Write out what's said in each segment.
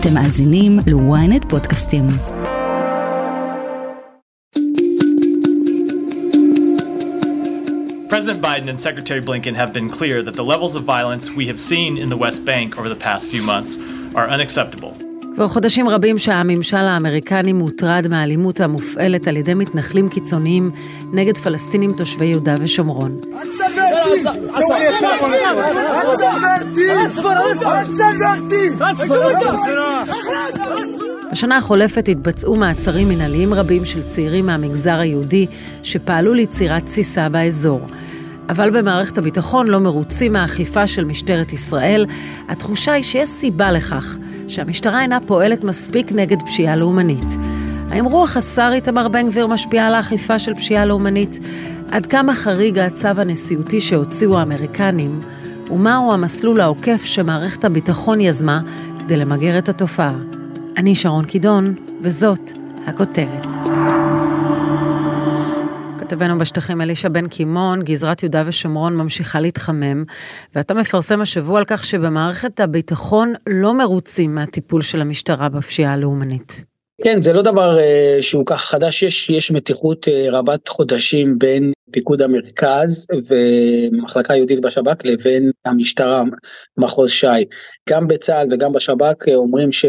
אתם מאזינים ל-ynet פודקאסטים. President Biden and Secretary Blinken have been clear that the levels of violence we have seen in the West Bank over the past few months are unacceptable. כבר חודשים רבים שהממשל האמריקני מוטרד מהאלימות המופעלת על ידי מתנחלים קיצוניים נגד פלסטינים תושבי יהודה ושומרון. בשנה החולפת התבצעו מעצרים מנהליים רבים של צעירים מהמגזר היהודי שפעלו ליצירת תסיסה באזור. אבל במערכת הביטחון לא מרוצים מהאכיפה של משטרת ישראל. התחושה היא שיש סיבה לכך, שהמשטרה אינה פועלת מספיק נגד פשיעה לאומנית. האם רוח השר איתמר בן גביר משפיעה על האכיפה של פשיעה לאומנית? עד כמה חריג הצו הנשיאותי שהוציאו האמריקנים? ומהו המסלול העוקף שמערכת הביטחון יזמה כדי למגר את התופעה? אני שרון קידון, וזאת הכותרת. כתבנו בשטחים אלישע בן קימון, גזרת יהודה ושומרון ממשיכה להתחמם, ואתה מפרסם השבוע על כך שבמערכת הביטחון לא מרוצים מהטיפול של המשטרה בפשיעה הלאומנית. כן, זה לא דבר uh, שהוא ככה חדש, יש, יש מתיחות uh, רבת חודשים בין פיקוד המרכז ומחלקה יהודית בשב"כ לבין המשטרה, מחוז ש"י. גם בצה"ל וגם בשב"כ uh, אומרים ש...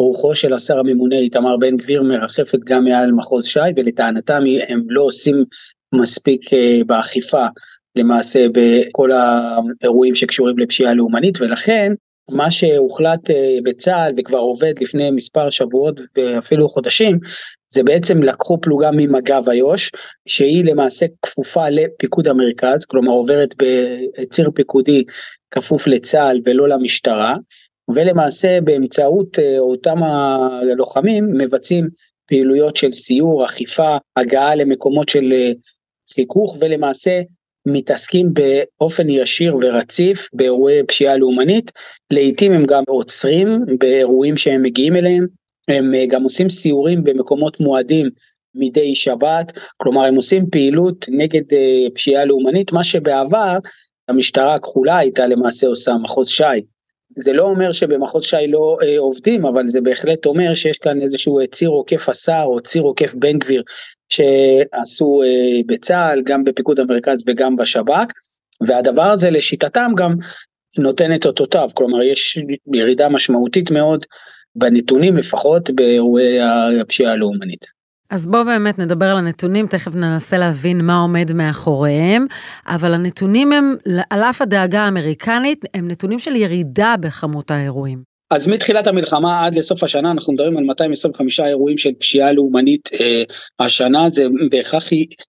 רוחו של השר הממונה איתמר בן גביר מרחפת גם מעל מחוז ש"י ולטענתם הם לא עושים מספיק אה, באכיפה למעשה בכל האירועים שקשורים לפשיעה לאומנית ולכן מה שהוחלט אה, בצה"ל וכבר עובד לפני מספר שבועות ואפילו חודשים זה בעצם לקחו פלוגה ממג"ב איו"ש שהיא למעשה כפופה לפיקוד המרכז כלומר עוברת בציר פיקודי כפוף לצה"ל ולא למשטרה ולמעשה באמצעות אה, אותם הלוחמים מבצעים פעילויות של סיור, אכיפה, הגעה למקומות של אה, חיכוך ולמעשה מתעסקים באופן ישיר ורציף באירועי פשיעה לאומנית, לעיתים הם גם עוצרים באירועים שהם מגיעים אליהם, הם אה, גם עושים סיורים במקומות מועדים מדי שבת, כלומר הם עושים פעילות נגד פשיעה לאומנית, מה שבעבר המשטרה הכחולה הייתה למעשה עושה מחוז ש"י. זה לא אומר שבמחוז ש"י לא אה, עובדים, אבל זה בהחלט אומר שיש כאן איזשהו אה, ציר עוקף השר או ציר עוקף בן גביר שעשו אה, בצה"ל, גם בפיקוד המרכז וגם בשב"כ, והדבר הזה לשיטתם גם נותן את אותותיו, כלומר יש ירידה משמעותית מאוד בנתונים לפחות באירועי הפשיעה הלאומנית. אז בואו באמת נדבר על הנתונים, תכף ננסה להבין מה עומד מאחוריהם, אבל הנתונים הם, על אף הדאגה האמריקנית, הם נתונים של ירידה בכמות האירועים. אז מתחילת המלחמה עד לסוף השנה אנחנו מדברים על 225 אירועים של פשיעה לאומנית אה, השנה. זה בהכרח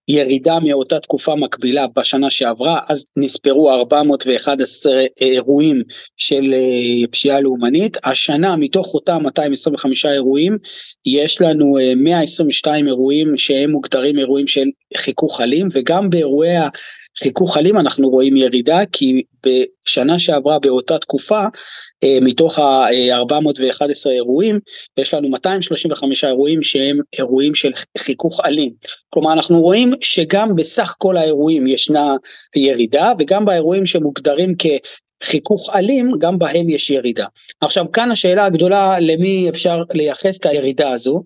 ירידה מאותה תקופה מקבילה בשנה שעברה. אז נספרו 411 אירועים של אה, פשיעה לאומנית. השנה מתוך אותם 225 אירועים יש לנו אה, 122 אירועים שהם מוגדרים אירועים של חיכוך אלים וגם באירועי חיכוך אלים אנחנו רואים ירידה כי בשנה שעברה באותה תקופה אה, מתוך ה-411 אירועים יש לנו 235 אירועים שהם אירועים של חיכוך אלים. כלומר אנחנו רואים שגם בסך כל האירועים ישנה ירידה וגם באירועים שמוגדרים כ... חיכוך אלים, גם בהם יש ירידה. עכשיו כאן השאלה הגדולה למי אפשר לייחס את הירידה הזו,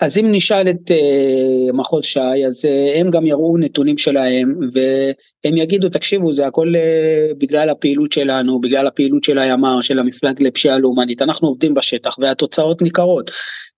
אז אם נשאל את uh, מחוז ש"י אז uh, הם גם יראו נתונים שלהם והם יגידו תקשיבו זה הכל uh, בגלל הפעילות שלנו, בגלל הפעילות של הימ"ר, של המפלג לפשיעה לאומנית, אנחנו עובדים בשטח והתוצאות ניכרות.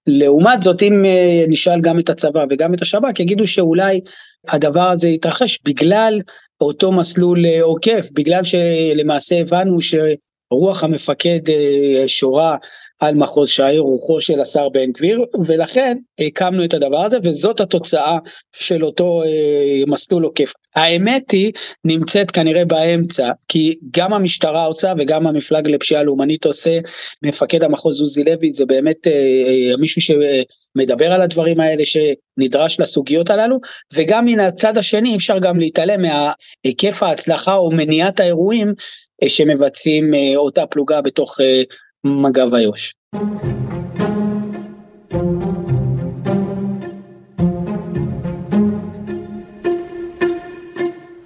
לעומת זאת אם uh, נשאל גם את הצבא וגם את השב"כ יגידו שאולי הדבר הזה יתרחש בגלל אותו מסלול אה, עוקף, בגלל שלמעשה הבנו שרוח המפקד אה, שורה על מחוז ש"י, רוחו של השר בן גביר, ולכן הקמנו את הדבר הזה, וזאת התוצאה של אותו אה, מסלול עוקף. האמת היא, נמצאת כנראה באמצע, כי גם המשטרה עושה וגם המפלג לפשיעה לאומנית עושה, מפקד המחוז עוזי לוי זה באמת אה, אה, מישהו שמדבר על הדברים האלה, שנדרש לסוגיות הללו, וגם מן הצד השני אפשר גם להתעלם מהיקף ההצלחה או מניעת האירועים אה, שמבצעים אה, אותה פלוגה בתוך אה, מג"ב איו"ש.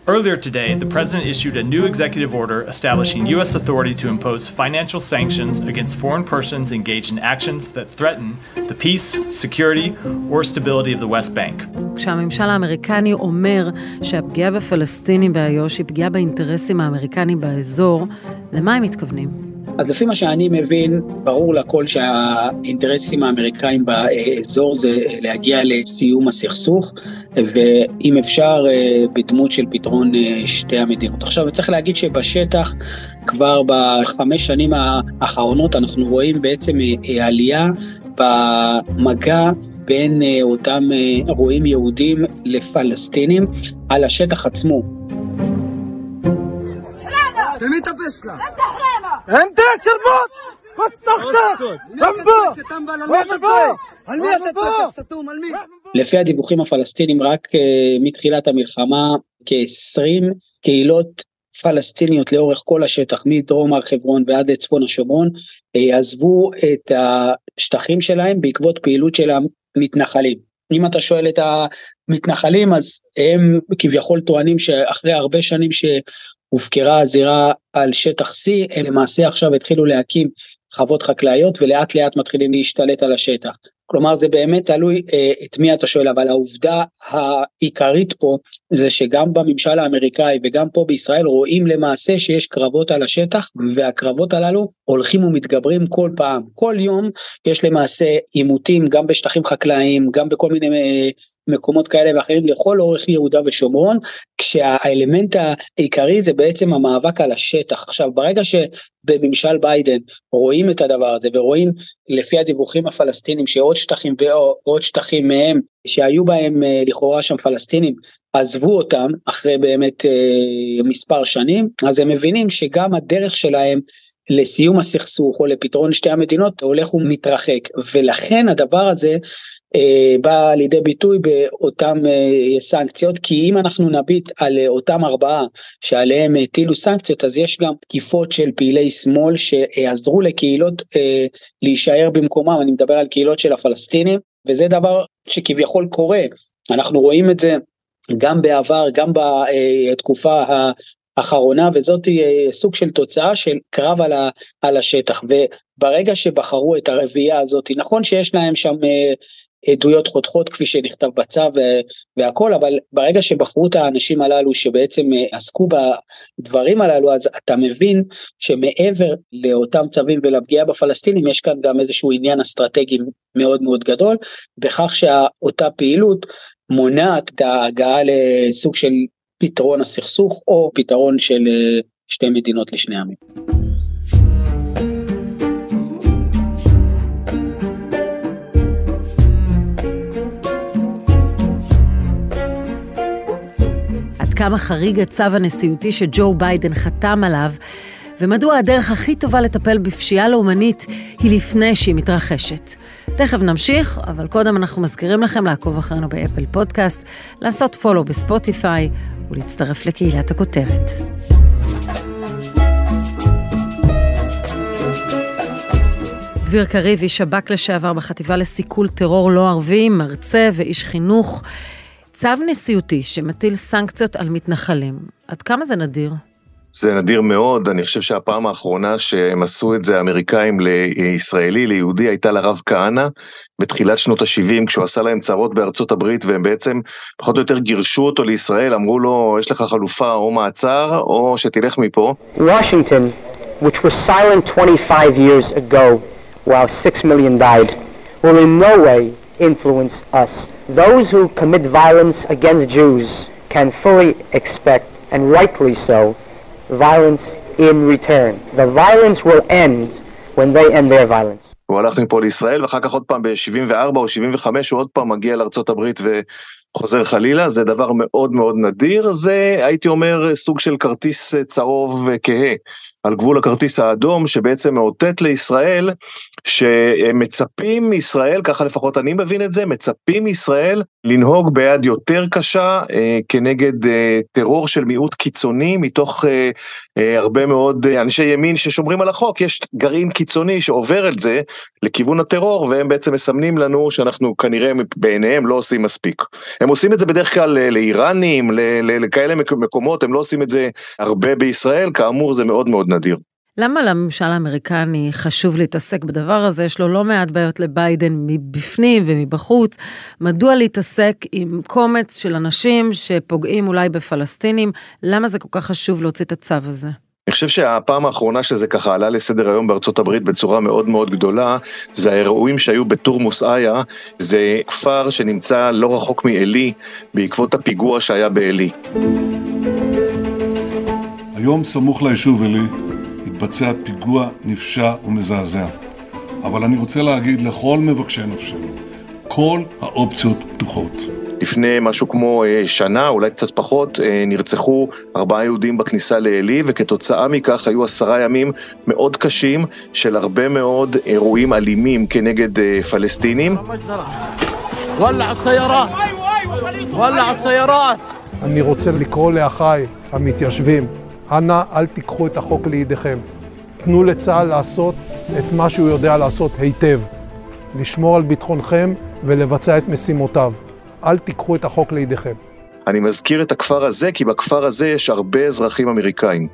Earlier today, the president issued a new executive order establishing U.S. authority to impose financial sanctions against foreign persons engaged in actions that threaten the peace, security, or stability of the West Bank. כשהממשל האמריקני אומר שהפגיעה בפלסטינים באיו"ש היא פגיעה באינטרסים האמריקניים באזור, למה הם מתכוונים? אז לפי מה שאני מבין, ברור לכל שהאינטרסים האמריקאים באזור זה להגיע לסיום הסכסוך, ואם אפשר, בדמות של פתרון שתי המדינות. עכשיו, צריך להגיד שבשטח, כבר בחמש שנים האחרונות, אנחנו רואים בעצם עלייה במגע בין אותם רועים יהודים לפלסטינים על השטח עצמו. תמי את הפה שלך. انت شربوط فسختك על מי אתה סתום? על מי? לפי הדיווחים הפלסטינים, רק uh, מתחילת המלחמה, כ-20 קהילות פלסטיניות לאורך כל השטח, מדרום הר חברון ועד לצפון השומרון, uh, עזבו את השטחים שלהם בעקבות פעילות של המתנחלים. אם אתה שואל את המתנחלים, אז הם כביכול טוענים שאחרי הרבה שנים ש... הופקרה הזירה על שטח C, הם למעשה עכשיו התחילו להקים חוות חקלאיות ולאט לאט מתחילים להשתלט על השטח. כלומר זה באמת תלוי אה, את מי אתה שואל, אבל העובדה העיקרית פה זה שגם בממשל האמריקאי וגם פה בישראל רואים למעשה שיש קרבות על השטח והקרבות הללו הולכים ומתגברים כל פעם. כל יום יש למעשה עימותים גם בשטחים חקלאיים, גם בכל מיני אה, מקומות כאלה ואחרים לכל אורך יהודה ושומרון, כשהאלמנט העיקרי זה בעצם המאבק על השטח. עכשיו ברגע שבממשל ביידן רואים את הדבר הזה ורואים לפי הדיווחים הפלסטינים שעוד שטחים ועוד שטחים מהם שהיו בהם אה, לכאורה שם פלסטינים עזבו אותם אחרי באמת אה, מספר שנים אז הם מבינים שגם הדרך שלהם לסיום הסכסוך או לפתרון שתי המדינות הולך ומתרחק. ולכן הדבר הזה אה, בא לידי ביטוי באותן אה, סנקציות כי אם אנחנו נביט על אה, אותם ארבעה שעליהם הטילו סנקציות אז יש גם תקיפות של פעילי שמאל שעזרו לקהילות אה, להישאר במקומם. אני מדבר על קהילות של הפלסטינים וזה דבר שכביכול קורה. אנחנו רואים את זה גם בעבר גם בתקופה האחרונה וזאת אה, סוג של תוצאה של קרב על, ה, על השטח. וברגע שבחרו את הרביעייה הזאת נכון שיש להם שם אה, עדויות חותכות כפי שנכתב בצו והכל אבל ברגע שבחרו את האנשים הללו שבעצם אה, עסקו בדברים הללו אז אתה מבין שמעבר לאותם צווים ולפגיעה בפלסטינים יש כאן גם איזשהו עניין אסטרטגי מאוד מאוד גדול בכך שאותה פעילות מונעת את ההגעה לסוג של פתרון הסכסוך או פתרון של אה, שתי מדינות לשני עמים. עד כמה חריג הצו הנשיאותי שג'ו ביידן חתם עליו, ומדוע הדרך הכי טובה לטפל בפשיעה לאומנית היא לפני שהיא מתרחשת. תכף נמשיך, אבל קודם אנחנו מזכירים לכם לעקוב אחרינו באפל פודקאסט, לעשות פולו בספוטיפיי ולהצטרף לקהילת הכותרת. דביר קריב, איש שב"כ לשעבר בחטיבה לסיכול טרור לא ערבי, מרצה ואיש חינוך. צו נשיאותי שמטיל סנקציות על מתנחלים, עד כמה זה נדיר? זה נדיר מאוד, אני חושב שהפעם האחרונה שהם עשו את זה, האמריקאים לישראלי, ליהודי, הייתה לרב כהנא, בתחילת שנות ה-70, כשהוא עשה להם צרות בארצות הברית, והם בעצם פחות או יותר גירשו אותו לישראל, אמרו לו, יש לך חלופה או מעצר, או שתלך מפה. Washington, which was silent 25 years ago, while 6 million died, will in no way influence us. Those who commit violence against Jews can fully expect, and rightly so, violence in return. The violence will end when they end their violence. הוא הלך מפה לישראל ואחר כך עוד פעם ב-74 או 75 הוא עוד פעם מגיע לארצות הברית וחוזר חלילה, זה דבר מאוד מאוד נדיר, זה הייתי אומר סוג של כרטיס צהוב כהה על גבול הכרטיס האדום שבעצם מאותת לישראל שמצפים מישראל, ככה לפחות אני מבין את זה, מצפים מישראל לנהוג ביד יותר קשה אה, כנגד אה, טרור של מיעוט קיצוני מתוך אה, אה, הרבה מאוד אה, אנשי ימין ששומרים על החוק, יש גרעין קיצוני שעובר את זה לכיוון הטרור והם בעצם מסמנים לנו שאנחנו כנראה בעיניהם לא עושים מספיק. הם עושים את זה בדרך כלל אה, לאיראנים, לכאלה מקומות, הם לא עושים את זה הרבה בישראל, כאמור זה מאוד מאוד נדיר. למה לממשל האמריקני חשוב להתעסק בדבר הזה? יש לו לא מעט בעיות לביידן מבפנים ומבחוץ. מדוע להתעסק עם קומץ של אנשים שפוגעים אולי בפלסטינים? למה זה כל כך חשוב להוציא את הצו הזה? אני חושב שהפעם האחרונה שזה ככה עלה לסדר היום בארצות הברית בצורה מאוד מאוד גדולה, זה האירועים שהיו בתורמוס איה, זה כפר שנמצא לא רחוק מעלי, בעקבות הפיגוע שהיה בעלי. היום סמוך ליישוב עלי, התבצע פיגוע נפשע ומזעזע. אבל אני רוצה להגיד לכל מבקשי נפשנו, כל האופציות פתוחות. לפני משהו כמו אה, שנה, אולי קצת פחות, אה, נרצחו ארבעה יהודים בכניסה לעלי, וכתוצאה מכך היו עשרה ימים מאוד קשים של הרבה מאוד אירועים אלימים כנגד אה, פלסטינים. אני רוצה לקרוא לאחיי המתיישבים אנא אל תיקחו את החוק לידיכם. תנו לצה"ל לעשות את מה שהוא יודע לעשות היטב, לשמור על ביטחונכם ולבצע את משימותיו. אל תיקחו את החוק לידיכם. אני מזכיר את הכפר הזה, כי בכפר הזה יש הרבה אזרחים אמריקאים.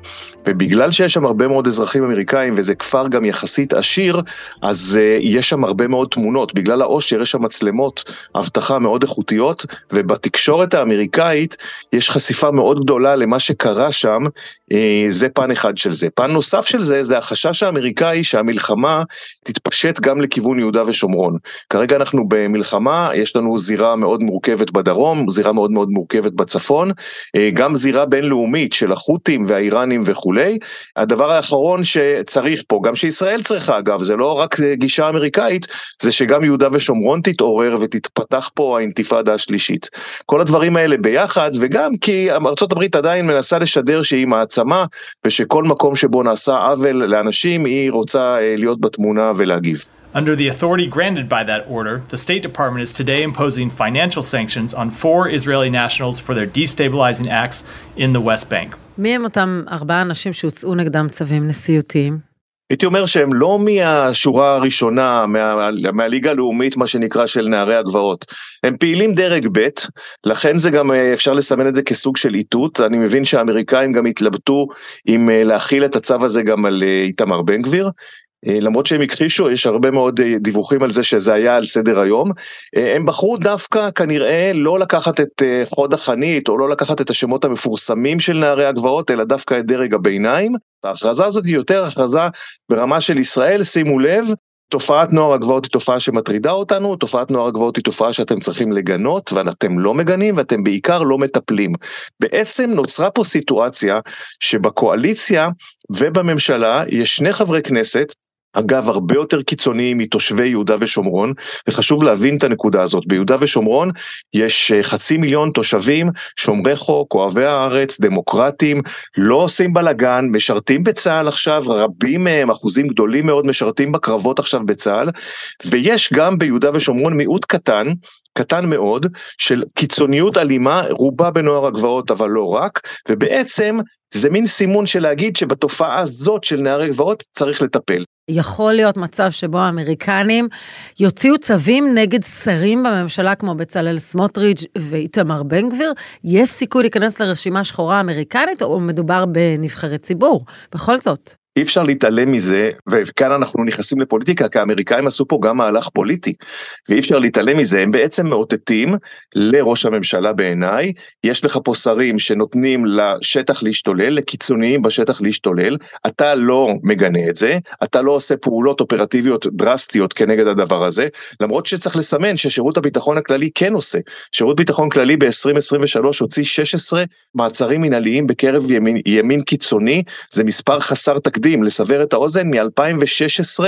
ובגלל שיש שם הרבה מאוד אזרחים אמריקאים, וזה כפר גם יחסית עשיר, אז uh, יש שם הרבה מאוד תמונות. בגלל העושר יש שם מצלמות אבטחה מאוד איכותיות, ובתקשורת האמריקאית יש חשיפה מאוד גדולה למה שקרה שם, זה פן אחד של זה. פן נוסף של זה, זה החשש האמריקאי שהמלחמה תתפשט גם לכיוון יהודה ושומרון. כרגע אנחנו במלחמה, יש לנו זירה מאוד מורכבת בדרום, זירה מאוד מאוד מורכבת. בצפון, אה, גם זירה בינלאומית של החות'ים והאיראנים וכולי. הדבר האחרון שצריך פה, גם שישראל צריכה אגב, זה לא רק גישה אמריקאית, זה שגם יהודה ושומרון תתעורר ותתפתח פה האינתיפאדה השלישית. כל הדברים האלה ביחד, וגם כי ארה"ב עדיין מנסה לשדר שהיא מעצמה, ושכל מקום שבו נעשה עוול לאנשים, היא רוצה אה, להיות בתמונה ולהגיב. Under the authority granted by that order, the State Department is today imposing financial sanctions on four Israeli nationals for their destabilizing acts in the West Bank. מי הם אותם ארבעה אנשים שהוצאו נגדם צווים נשיאותיים? הייתי אומר שהם לא מהשורה הראשונה, מה, מהליגה הלאומית, מה שנקרא, של נערי הגבעות. הם פעילים דרג ב', לכן זה גם, אפשר לסמן את זה כסוג של איתות. אני מבין שהאמריקאים גם התלבטו אם להכיל את הצו הזה גם על איתמר בן גביר. אה, למרות שהם הכחישו, יש הרבה מאוד אה, דיווחים על זה שזה היה על סדר היום. אה, הם בחרו דווקא כנראה לא לקחת את חוד החנית, או לא לקחת את השמות המפורסמים של נערי הגבעות, אלא דווקא את דרג הביניים. ההכרזה הזאת היא יותר הכרזה ברמה של ישראל, שימו לב, תופעת נוער הגבעות היא תופעה שמטרידה אותנו, תופעת נוער הגבעות היא תופעה שאתם צריכים לגנות, ואתם לא מגנים, ואתם בעיקר לא מטפלים. בעצם נוצרה פה סיטואציה שבקואליציה ובממשלה יש שני חברי כנסת אגב, הרבה יותר קיצוני מתושבי יהודה ושומרון, וחשוב להבין את הנקודה הזאת. ביהודה ושומרון יש אה, חצי מיליון תושבים, שומרי חוק, אוהבי הארץ, דמוקרטים, לא עושים בלאגן, משרתים בצה"ל עכשיו, רבים מהם, אחוזים גדולים מאוד משרתים בקרבות עכשיו בצה"ל, ויש גם ביהודה ושומרון מיעוט קטן, קטן מאוד, של קיצוניות אלימה, רובה בנוער הגבעות אבל לא רק, ובעצם זה מין סימון של להגיד שבתופעה הזאת של נערי גבעות צריך לטפל. יכול להיות מצב שבו האמריקנים יוציאו צווים נגד שרים בממשלה כמו בצלאל סמוטריץ' ואיתמר בן גביר? יש סיכוי להיכנס לרשימה שחורה אמריקנית או מדובר בנבחרי ציבור? בכל זאת. אי אפשר להתעלם מזה, וכאן אנחנו נכנסים לפוליטיקה, כי האמריקאים עשו פה גם מהלך פוליטי, ואי אפשר להתעלם מזה, הם בעצם מאותתים לראש הממשלה בעיניי, יש לך פה שרים שנותנים לשטח להשתולל, לקיצוניים בשטח להשתולל, אתה לא מגנה את זה, אתה לא עושה פעולות אופרטיביות דרסטיות כנגד הדבר הזה, למרות שצריך לסמן ששירות הביטחון הכללי כן עושה. שירות ביטחון כללי ב-2023 הוציא 16 מעצרים מנהליים בקרב ימין, ימין קיצוני, זה מספר חסר תקדים. לסבר את האוזן, מ-2016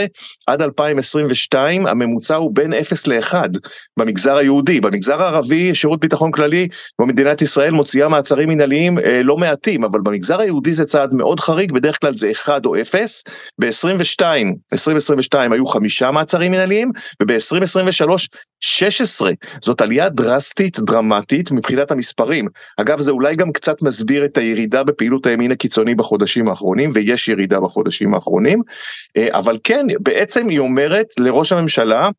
עד 2022 הממוצע הוא בין 0 ל-1 במגזר היהודי. במגזר הערבי שירות ביטחון כללי במדינת ישראל מוציאה מעצרים מנהליים אה, לא מעטים, אבל במגזר היהודי זה צעד מאוד חריג, בדרך כלל זה 1 או 0, ב-22, 2022 היו חמישה מעצרים מנהליים, וב-2023 16, זאת עלייה דרסטית, דרמטית, מבחינת המספרים. אגב, זה אולי גם קצת מסביר את הירידה בפעילות הימין הקיצוני בחודשים האחרונים, ויש ירידה בחודשים האחרונים, אה, אבל כן, בעצם היא אומרת לראש הממשלה,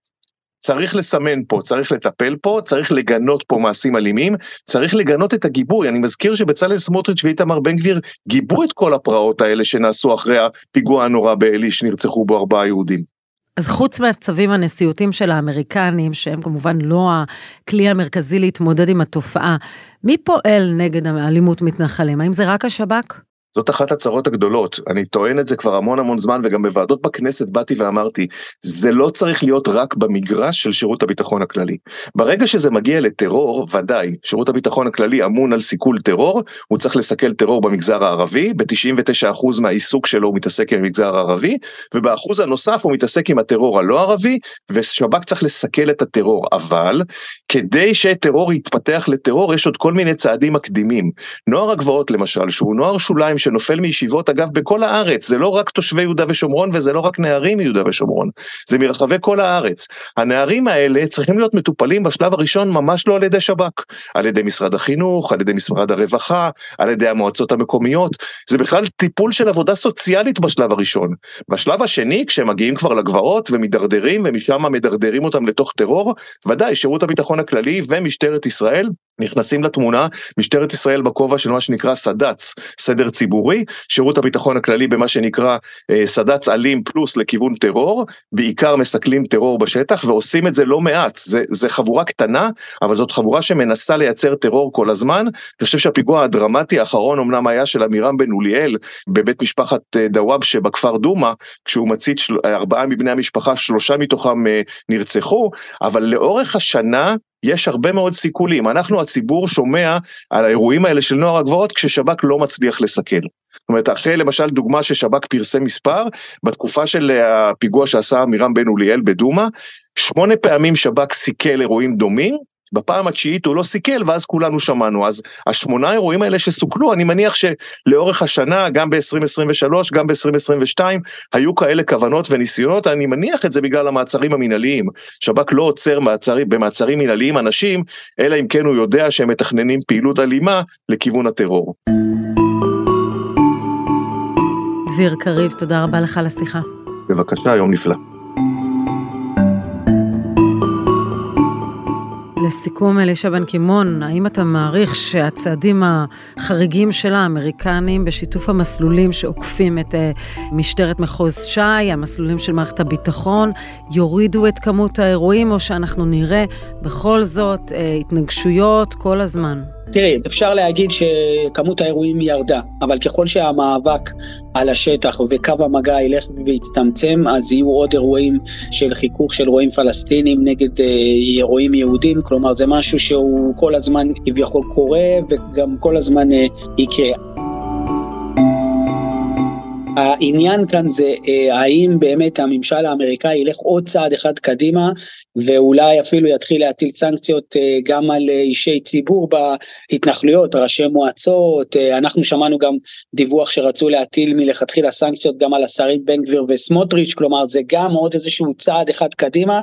צריך לסמן פה, צריך לטפל פה, צריך לגנות פה מעשים אלימים, צריך לגנות את הגיבוי. אני מזכיר שבצלאל סמוטריץ' ואיתמר בן גביר גיבו את כל הפרעות האלה שנעשו אחרי הפיגוע הנורא בעלי שנרצחו בו ארבעה יהודים. אז חוץ מהצווים הנשיאותיים של האמריקנים, שהם כמובן לא הכלי המרכזי להתמודד עם התופעה, מי פועל נגד אלימות מתנחלים? האם זה רק השב"כ? זאת אחת הצרות הגדולות, אני טוען את זה כבר המון המון זמן וגם בוועדות בכנסת באתי ואמרתי, זה לא צריך להיות רק במגרש של שירות הביטחון הכללי. ברגע שזה מגיע לטרור, ודאי, שירות הביטחון הכללי אמון על סיכול טרור, הוא צריך לסכל טרור במגזר הערבי, ב-99% מהעיסוק שלו הוא מתעסק עם המגזר הערבי, ובאחוז הנוסף הוא מתעסק עם הטרור הלא ערבי, ושב"כ צריך לסכל את הטרור, אבל כדי שטרור יתפתח לטרור יש עוד כל מיני צעדים מקדימים. נוער הגבעות למשל, שהוא נוער שוליים שנופל מישיבות, אגב, בכל הארץ, זה לא רק תושבי יהודה ושומרון וזה לא רק נערים מיהודה ושומרון, זה מרחבי כל הארץ. הנערים האלה צריכים להיות מטופלים בשלב הראשון ממש לא על ידי שב"כ, על ידי משרד החינוך, על ידי משרד הרווחה, על ידי המועצות המקומיות, זה בכלל טיפול של עבודה סוציאלית בשלב הראשון. בשלב השני, כשהם מגיעים כבר לגבעות ומידרדרים ומשם מדרדרים אותם לתוך טרור, ודאי, שירות הביטחון הכללי ומשטרת ישראל נכנסים לתמונה, משטרת ישראל בכובע של מה שנקרא סד"צ, סדר ציבורי, שירות הביטחון הכללי במה שנקרא אה, סד"צ אלים פלוס לכיוון טרור, בעיקר מסכלים טרור בשטח ועושים את זה לא מעט, זה, זה חבורה קטנה, אבל זאת חבורה שמנסה לייצר טרור כל הזמן, אני חושב שהפיגוע הדרמטי האחרון אמנם היה של עמירם בן אוליאל בבית משפחת אה, דוואבשה בכפר דומא, כשהוא מצית של, ארבעה מבני המשפחה, שלושה מתוכם אה, נרצחו, אבל לאורך השנה יש הרבה מאוד סיכולים. אנחנו הציבור שומע על האירועים האלה של נוער הגבעות כששב"כ לא מצליח לסכל. זאת אומרת, אחרי למשל דוגמה ששב"כ פרסם מספר, בתקופה של הפיגוע שעשה עמירם בן אוליאל בדומא, שמונה פעמים שב"כ סיכל אירועים דומים, בפעם התשיעית הוא לא סיכל ואז כולנו שמענו. אז השמונה אירועים האלה שסוכלו, אני מניח שלאורך השנה, גם ב-2023, גם ב-2022, היו כאלה כוונות וניסיונות, אני מניח את זה בגלל המעצרים המינהליים. שב"כ לא עוצר מעצרים, במעצרים מינהליים אנשים, אלא אם כן הוא יודע שהם מתכננים פעילות אלימה לכיוון הטרור. דביר קריב, תודה רבה לך על השיחה. בבקשה, יום נפלא. לסיכום, אלישע בן קימון, האם אתה מעריך שהצעדים החריגים של האמריקנים בשיתוף המסלולים שעוקפים את אה, משטרת מחוז ש"י, המסלולים של מערכת הביטחון, יורידו את כמות האירועים, או שאנחנו נראה בכל זאת אה, התנגשויות כל הזמן? תראי, אפשר להגיד שכמות האירועים ירדה, אבל ככל שהמאבק על השטח וקו המגע ילך ויצטמצם, אז יהיו עוד אירועים של חיכוך של אירועים פלסטינים נגד אה, אירועים יהודים, כלומר זה משהו שהוא כל הזמן כביכול קורה וגם כל הזמן אה, יקרה. העניין כאן זה אה, האם באמת הממשל האמריקאי ילך עוד צעד אחד קדימה ואולי אפילו יתחיל להטיל סנקציות אה, גם על אה, אישי ציבור בהתנחלויות, ראשי מועצות, אנחנו שמענו גם דיווח שרצו להטיל מלכתחילה סנקציות גם על השרים בן גביר וסמוטריץ', כלומר זה גם עוד איזשהו צעד אחד קדימה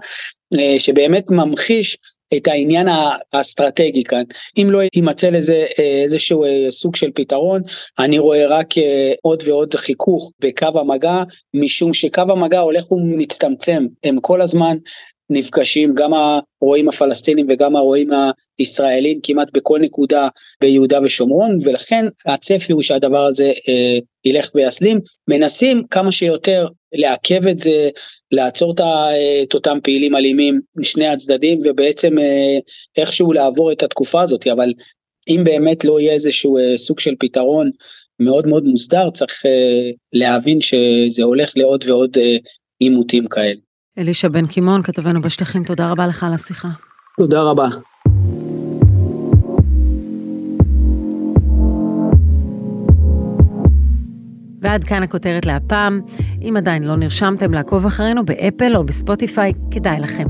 שבאמת ממחיש את העניין האסטרטגי כאן. אם לא יימצא לזה אה, איזשהו אה, סוג של פתרון, אני רואה רק אה, עוד ועוד חיכוך בקו המגע, משום שקו המגע הולך ומצטמצם, הם כל הזמן נפגשים גם הרועים הפלסטינים וגם הרועים הישראלים כמעט בכל נקודה ביהודה ושומרון ולכן הצפי הוא שהדבר הזה אה, ילך ויסלים מנסים כמה שיותר לעכב את זה לעצור את אותם פעילים אלימים משני הצדדים ובעצם אה, איכשהו לעבור את התקופה הזאת אבל אם באמת לא יהיה איזשהו אה, סוג של פתרון מאוד מאוד מוסדר צריך אה, להבין שזה הולך לעוד ועוד עימותים כאלה. אלישע בן קימון, כתבנו בשטחים, תודה רבה לך על השיחה. תודה רבה. ועד כאן הכותרת להפעם. אם עדיין לא נרשמתם לעקוב אחרינו באפל או בספוטיפיי, כדאי לכם.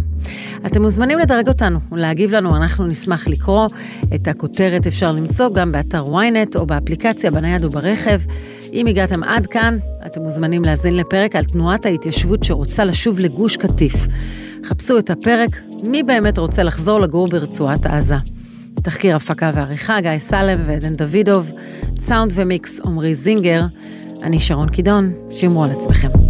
אתם מוזמנים לדרג אותנו ולהגיב לנו, אנחנו נשמח לקרוא. את הכותרת אפשר למצוא גם באתר ynet או באפליקציה בנייד וברכב. אם הגעתם עד כאן, אתם מוזמנים להאזין לפרק על תנועת ההתיישבות שרוצה לשוב לגוש קטיף. חפשו את הפרק מי באמת רוצה לחזור לגור ברצועת עזה. תחקיר הפקה ועריכה גיא סלם ועדן דוידוב, סאונד ומיקס עמרי זינגר. אני שרון קידון, שמרו על עצמכם.